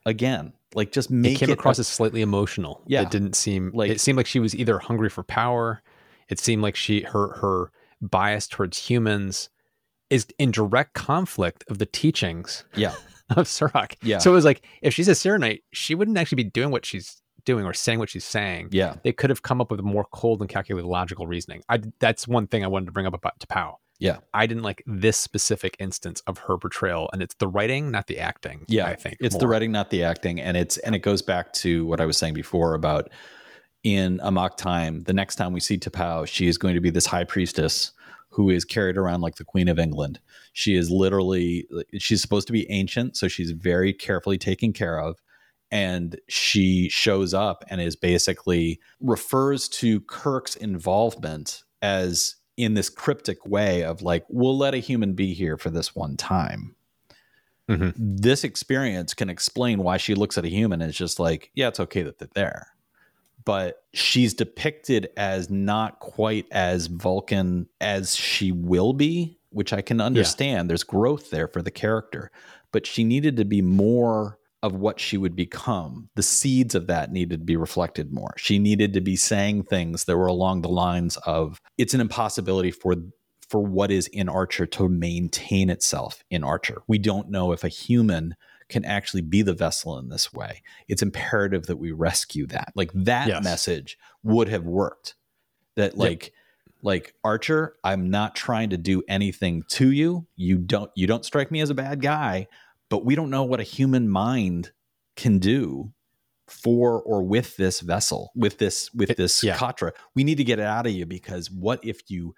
Again, like just make it came it across a- as slightly emotional. Yeah. It didn't seem Like- it seemed like she was either hungry for power. It seemed like she her her bias towards humans is in direct conflict of the teachings yeah, [LAUGHS] of Surak. Yeah. So it was like if she's a Syrrannite, she wouldn't actually be doing what she's doing or saying what she's saying. yeah, They could have come up with a more cold and calculated logical reasoning. I that's one thing I wanted to bring up about T'Pau. Yeah. I didn't like this specific instance of her portrayal, and it's the writing, not the acting. yeah. I think it's the writing, not the acting, and it's and it goes back to what I was saying before about in Amok time. The next time we see T'Pau, she is going to be this high priestess who is carried around like the Queen of England. She is literally she's supposed to be ancient, so she's very carefully taken care of. And she shows up and is basically refers to Kirk's involvement as in this cryptic way of like, we'll let a human be here for this one time. Mhm. This experience can explain why she looks at a human and is just like, yeah, it's okay that they're there. But she's depicted as not quite as Vulcan as she will be, which I can understand. There's growth there for the character, but she needed to be more of what she would become. The seeds of that needed to be reflected more. She needed to be saying things that were along the lines of it's an impossibility for for what is in Archer to maintain itself in Archer. We don't know if a human can actually be the vessel in this way. It's imperative that we rescue that. Like that Yes. message would have worked. That like like Archer, I'm not trying to do anything to you. You don't you don't strike me as a bad guy, but we don't know what a human mind can do for or with this vessel, with this with It- this yeah. Katra. We need to get it out of you because what if you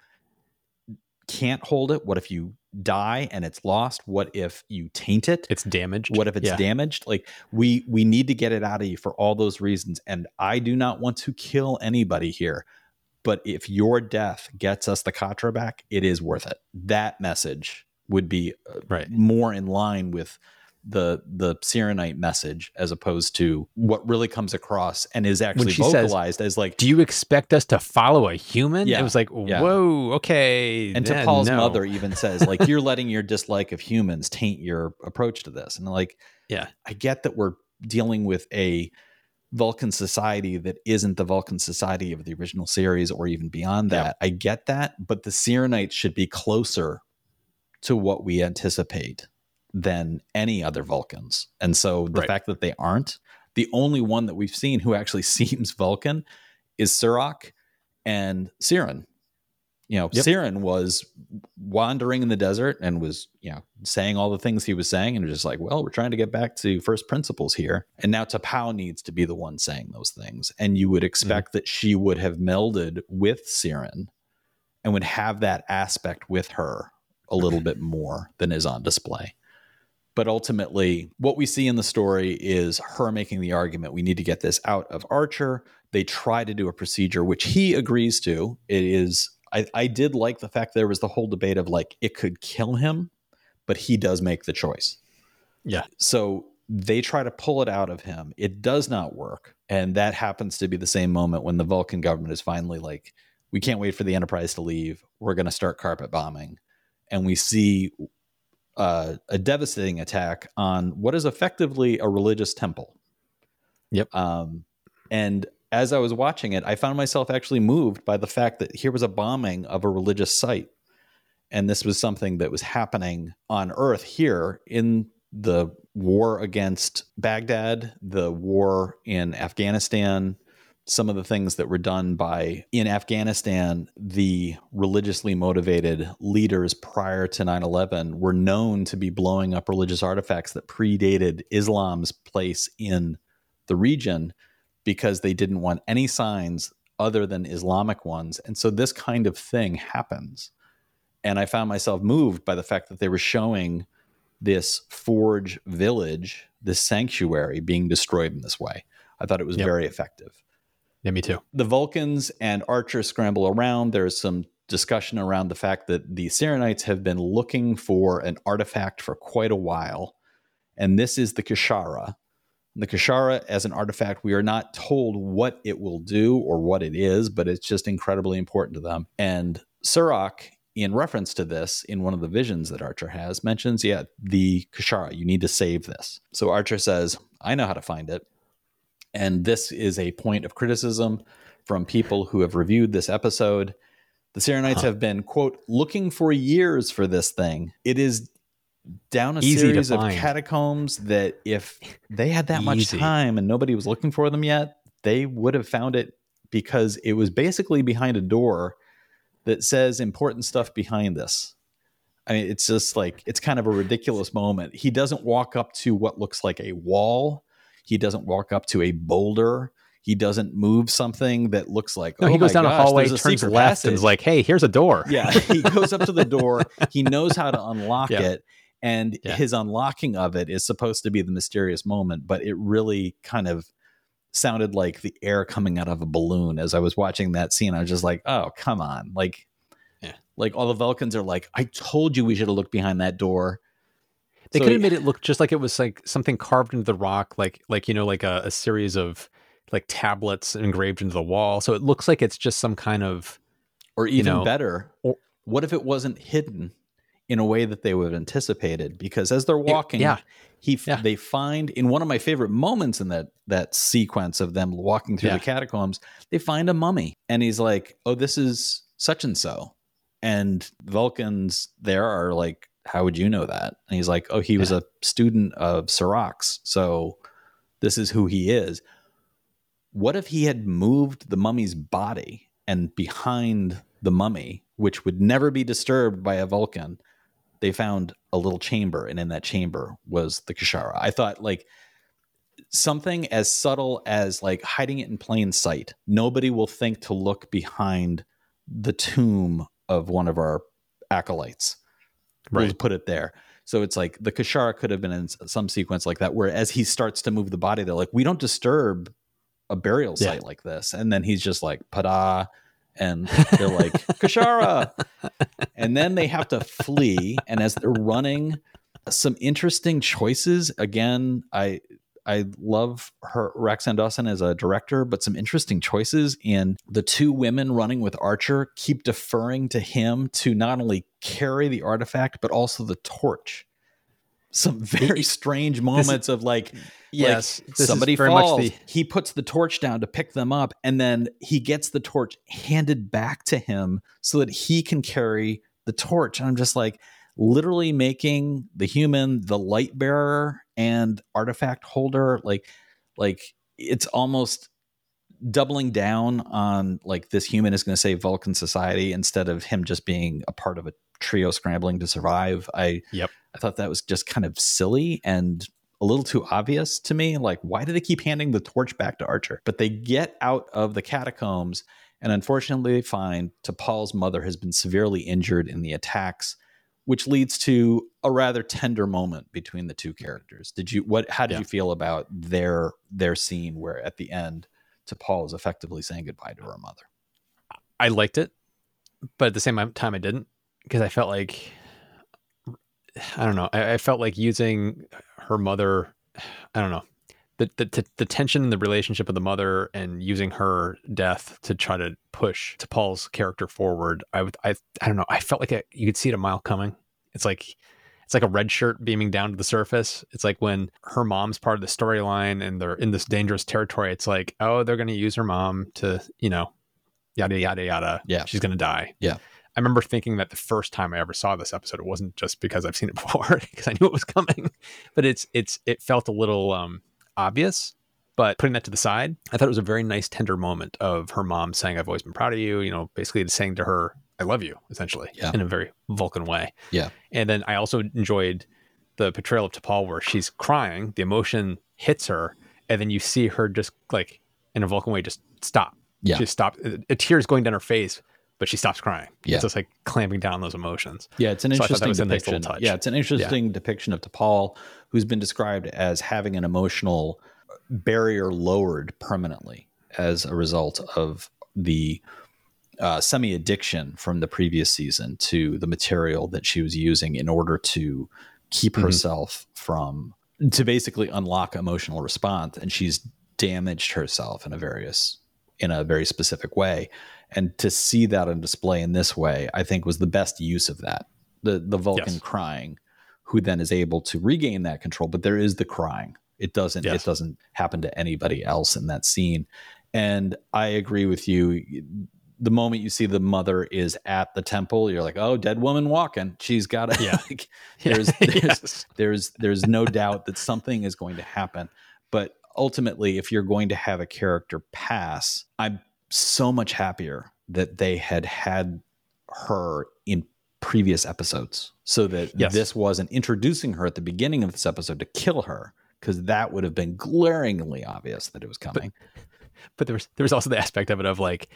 can't hold it? What if you die and it's lost? What if you taint it? It's damaged. what if it's Yeah. damaged like we we need to get it out of you for all those reasons and i do not want to kill anybody here but if your death gets us the katra back it is worth it that message would be uh, Right. more in line with the the Syrrannite message as opposed to what really comes across and is actually she says, vocalized as like Do you expect us to follow a human? Yeah, It was like, yeah. whoa, okay. and T'Pol's no. mother even says like [LAUGHS] you're letting your dislike of humans taint your approach to this. And like Yeah. I get that we're dealing with a Vulcan society that isn't the Vulcan society of the original series or even beyond that. I get that, but the Syrrannites should be closer to what we anticipate than any other Vulcans. And so the Right. fact that they aren't, the only one that we've seen who actually [LAUGHS] seems Vulcan is Surak and Syrran. You know, Yep. Syrran was wandering in the desert and was, you know, saying all the things he was saying and was just like, well, we're trying to get back to first principles here. And now T'Pau needs to be the one saying those things. And you would mm-hmm. expect that she would have melded with Syrran and would have that aspect with her a little bit more than is on display. But ultimately, what we see in the story is her making the argument we need to get this out of Archer. They try to do a procedure which he agrees to. It is, I, I did like the fact there was the whole debate of like it could kill him, but he does make the choice. Yeah. So they try to pull it out of him. It does not work. And that happens to be the same moment when the Vulcan government is finally like, we can't wait for the Enterprise to leave. We're going to start carpet bombing. And we see uh, a devastating attack on what is effectively a religious temple. Yep. Um, and as I was watching it, I found myself actually moved by the fact that here was a bombing of a religious site. And this was something that was happening on Earth here in the war against Baghdad, the war in Afghanistan, some of the things that were done by in Afghanistan, the religiously motivated leaders prior to 9 11 were known to be blowing up religious artifacts that predated Islam's place in the region because they didn't want any signs other than Islamic ones. And so this kind of thing happens. And I found myself moved by the fact that they were showing this forge village, this sanctuary being destroyed in this way. I thought it was Yep. very effective Yeah, me too. the Vulcans and Archer scramble around. There's some discussion around the fact that the Syrrannites have been looking for an artifact for quite a while, and this is the Kir'Shara. The Kir'Shara, as an artifact, we are not told what it will do or what it is, but it's just incredibly important to them. And Surak, in reference to this, in one of the visions that Archer has, mentions, yeah, the Kir'Shara, you need to save this. So Archer says, I know how to find it. And this is a point of criticism from people who have reviewed this episode. The Syrrannites Huh. have been, quote, looking for years for this thing. It is down a Easy series of catacombs that if they had that much time and nobody was looking for them yet, they would have found it because it was basically behind a door that says important stuff behind this. I mean, it's just like it's kind of a ridiculous moment. He doesn't walk up to what looks like a wall. He doesn't walk up to a boulder. He doesn't move something that looks like No, oh he goes down a hallway, there's turns left, and is like, "Hey, here's a door." [LAUGHS] yeah, he goes up to the door. He knows how to [LAUGHS] unlock Yeah. it, and Yeah. his unlocking of it is supposed to be the mysterious moment, but it really kind of sounded like the air coming out of a balloon. As I was watching that scene, I was just like, "Oh, come on!" Like, Yeah. like all the Vulcans are like, "I told you we should have looked behind that door." They So could have made it look just like it was like something carved into the rock, like like you know, like a, a series of like tablets engraved into the wall. So it looks like it's just some kind of Or even know, better, or- what if it wasn't hidden in a way that they would have anticipated? Because as they're walking, yeah. he Yeah. they find in one of my favorite moments in that that sequence of them walking through Yeah. the catacombs, they find a mummy, and he's like, "Oh, this is such and so," and Vulcans there are like, "How would you know that?" And he's like, "Oh, he was Yeah. a student of Surak's, so this is who he is." What if he had moved the mummy's body and behind the mummy, which would never be disturbed by a Vulcan, they found a little chamber, and in that chamber was the Kir'Shara. I thought like something as subtle as like hiding it in plain sight. Nobody will think to look behind the tomb of one of our acolytes. We'll put it there. So it's like the Kir'Shara could have been in some sequence like that, where as he starts to move the body, they're like, we don't disturb a burial Yeah. site like this. And then he's just like, pada. And they're like, Kir'Shara. and then they have to flee. And as they're running, Some interesting choices. Again, I I love her Roxann Dawson as a director, but some interesting choices And the two women running with Archer keep deferring to him to not only carry the artifact but also the torch. Some very strange moments of like, yes, like somebody falls, the... he puts the torch down to pick them up, and then he gets the torch handed back to him so that he can carry the torch. And I'm just like, literally making the human the light bearer and artifact holder like like it's almost doubling down on like this human is going to save Vulcan society instead of him just being a part of a trio scrambling to survive. I yep. I thought that was just kind of silly and a little too obvious to me. Like, why do they keep handing the torch back to Archer? But they get out of the catacombs and unfortunately they find T'Pol's mother has been severely injured in the attacks which leads to a rather tender moment between the two mm-hmm. characters. Did you what how did yeah. you feel about their their scene where at the end T'Pol is effectively saying goodbye to her mother? I liked it, but at the same time I didn't because I felt like I don't know. I, I, felt like using her mother. I don't know the, the the tension in the relationship of the mother and using her death to try to push T'Pol's character forward. I would I I don't know. I felt like a, you could see it a mile coming. It's like it's like a red shirt beaming down to the surface. It's like when her mom's part of the storyline and they're in this dangerous territory. It's like oh they're going to use her mom to you know yada yada yada. Yeah, she's going to die. Yeah. I remember thinking that the first time I ever saw this episode, it wasn't just because I've seen it [LAUGHS] before, because I knew it was coming, but it's it's it felt a little um obvious. But putting that to the side, I thought it was a very nice, tender moment of her mom saying, I've always been proud of you, you know, basically saying to her, I love you, essentially, yeah. in a very Vulcan way. Yeah. And then I also enjoyed the portrayal of T'Pol where she's crying, the emotion hits her, and then you see her just like in a Vulcan way just stop. Yeah. She stopped, a, a tear is going down her face, but she stops crying. Yeah. It's just like clamping down those emotions. Yeah, it's an so interesting depiction. Nice yeah, it's an interesting yeah. depiction of T'Pol, who's been described as having an emotional barrier lowered permanently as a result of the uh, semi addiction from the previous season to the material that she was using in order to keep mm-hmm. herself from to basically unlock emotional response and she's damaged herself in a various in a very specific way and to see that on display in this way i think was the best use of that the the vulcan yes. crying who then is able to regain that control but there is the crying it doesn't yes. it doesn't happen to anybody else in that scene. And I agree with you. The moment you see the mother is at the temple, you're like, "Oh, dead woman walking. She's got to." Yeah. [LAUGHS] like, [LAUGHS] there's there's, yes. there's there's no doubt that something is going to happen. But ultimately, if you're going to have a character pass, I'm so much happier that they had had her in previous episodes so that yes. this wasn't introducing her at the beginning of this episode to kill her because that would have been glaringly obvious that it was coming. But, [LAUGHS] but there was there was also the aspect of it of like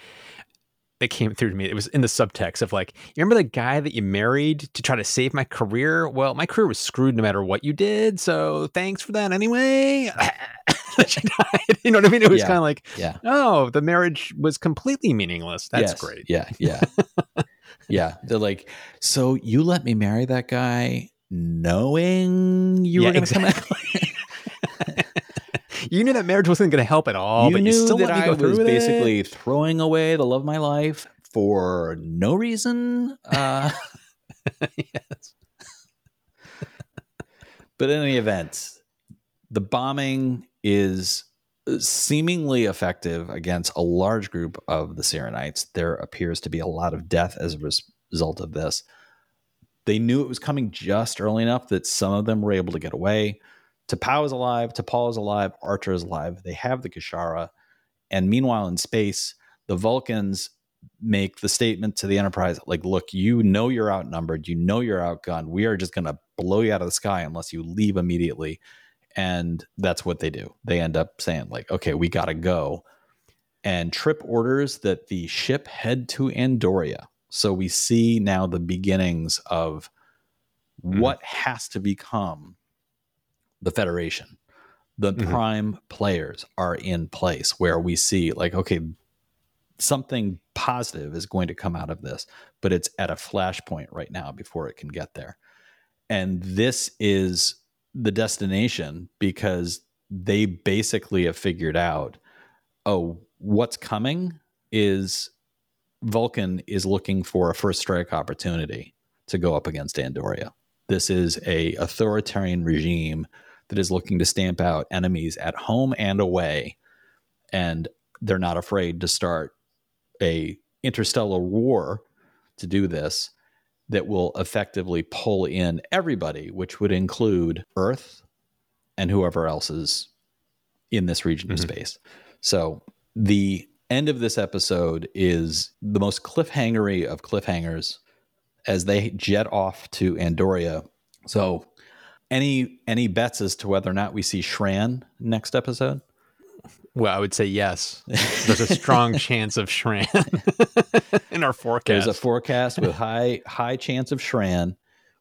it came through to me. It was in the subtext of like, you remember the guy that you married to try to save my career? Well, my career was screwed no matter what you did. So thanks for that anyway. [LAUGHS] [LAUGHS] she died. [LAUGHS] You know what I mean? It was yeah. kind of like, yeah. oh, the marriage was completely meaningless. That's yes. great. Yeah. Yeah. [LAUGHS] yeah. They're like, so you let me marry that guy knowing you yeah, were going to exactly. come out. you knew that marriage wasn't going to help at all. You but knew you still that I was basically it. throwing away the love of my life for no reason. Uh, yes. but in any event, the bombing is uh, seemingly effective against a large group of the Syrrannites. There appears to be a lot of death as a res- result of this. They knew it was coming just early enough that some of them were able to get away. T'Pau is alive, T'Pol is alive, Archer is alive. They have the Kir'Shara. And meanwhile, in space, the Vulcans make the statement to the Enterprise like, look, you know you're outnumbered, you know you're outgunned. We are just going to blow you out of the sky unless you leave immediately. And that's what they do. They end up saying, like, okay, we got to go. And Trip orders that the ship head to Andoria. So we see now the beginnings of mm. what has to become the federation the mm-hmm. prime players are in place where we see like okay something positive is going to come out of this but it's at a flashpoint right now before it can get there And this is the destination because they basically have figured out oh, what's coming is Vulcan is looking for a first strike opportunity to go up against Andoria. This is a authoritarian regime that is looking to stamp out enemies at home and away, and they're not afraid to start a interstellar war to do this that will effectively pull in everybody, which would include Earth and whoever else is in this region mm-hmm. of space. So the end of this episode is the most cliffhangery of cliffhangers as they jet off to Andoria. So any any bets as to whether or not we see Shran next episode? Well, I would say yes. [LAUGHS] There's a strong chance of Shran [LAUGHS] in our forecast. There's a forecast with high high chance of Shran,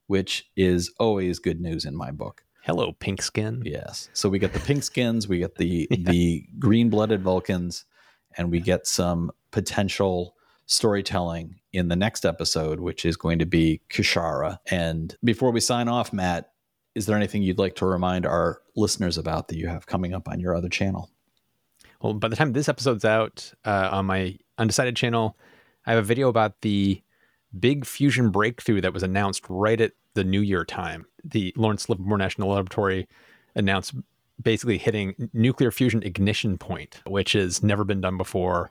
which is always good news in my book. Hello, pink skin. Yes. So we get the pink skins, we get the [LAUGHS] yeah. the green blooded Vulcans, and we get some potential storytelling in the next episode, which is going to be Kir'Shara. And before we sign off, Matt, is there anything you'd like to remind our listeners about that you have coming up on your other channel? Well, by the time this episode's out uh, on my Undecided channel, I have a video about the big fusion breakthrough that was announced right at the New Year time. The Lawrence Livermore National Laboratory announced basically hitting nuclear fusion ignition point, which has never been done before.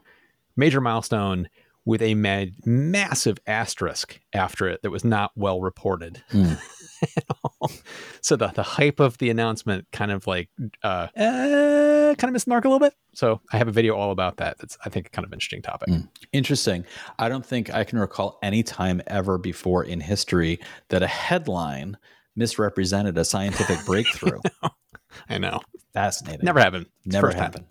Major milestone with a massive asterisk after it that was not well reported. Mm. [LAUGHS] [LAUGHS] [LAUGHS] so the, the hype of the announcement kind of like uh, uh, kind of missed the mark a little bit. So I have a video all about that. That's I think kind of interesting topic. Mm. Interesting. I don't think I can recall any time ever before in history that a headline misrepresented a scientific [LAUGHS] breakthrough. I, know. I know. Fascinating. Never happened. Never happened.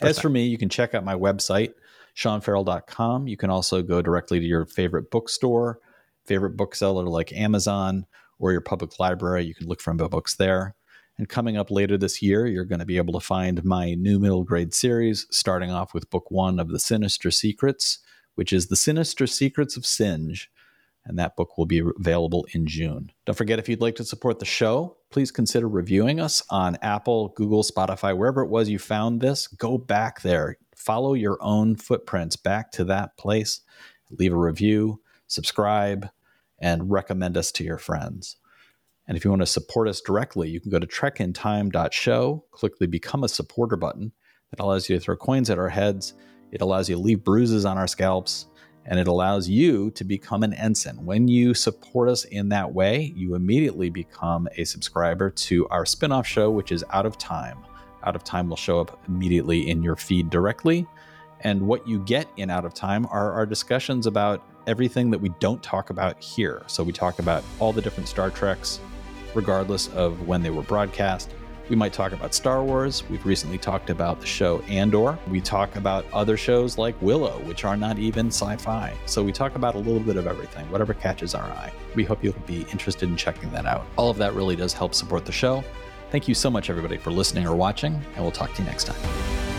As for me, you can check out my website, seanferrell.com. You can also go directly to your favorite bookstore, favorite bookseller like Amazon or your public library. You can look for my books there. And coming up later this year, you're going to be able to find my new middle grade series, starting off with book one of The Sinister Secrets, which is The Sinister Secrets of Singe. And that book will be available in June. Don't forget, if you'd like to support the show, please consider reviewing us on Apple, Google, Spotify, wherever it was you found this. Go back there, follow your own footprints back to that place, leave a review, subscribe, and recommend us to your friends. And if you want to support us directly, you can go to trekintime.show, click the Become a Supporter button. That allows you to throw coins at our heads. It allows you to leave bruises on our scalps, and it allows you to become an ensign. When you support us in that way, you immediately become a subscriber to our spin off show, which is Out of Time. Out of Time will show up immediately in your feed directly. And what you get in Out of Time are our discussions about everything that we don't talk about here. So we talk about all the different Star Treks, regardless of when they were broadcast. We might talk about Star Wars. We've recently talked about the show Andor. We talk about other shows like Willow, which are not even sci fi. So we talk about a little bit of everything, whatever catches our eye. We hope you'll be interested in checking that out. All of that really does help support the show. Thank you so much, everybody, for listening or watching, and we'll talk to you next time.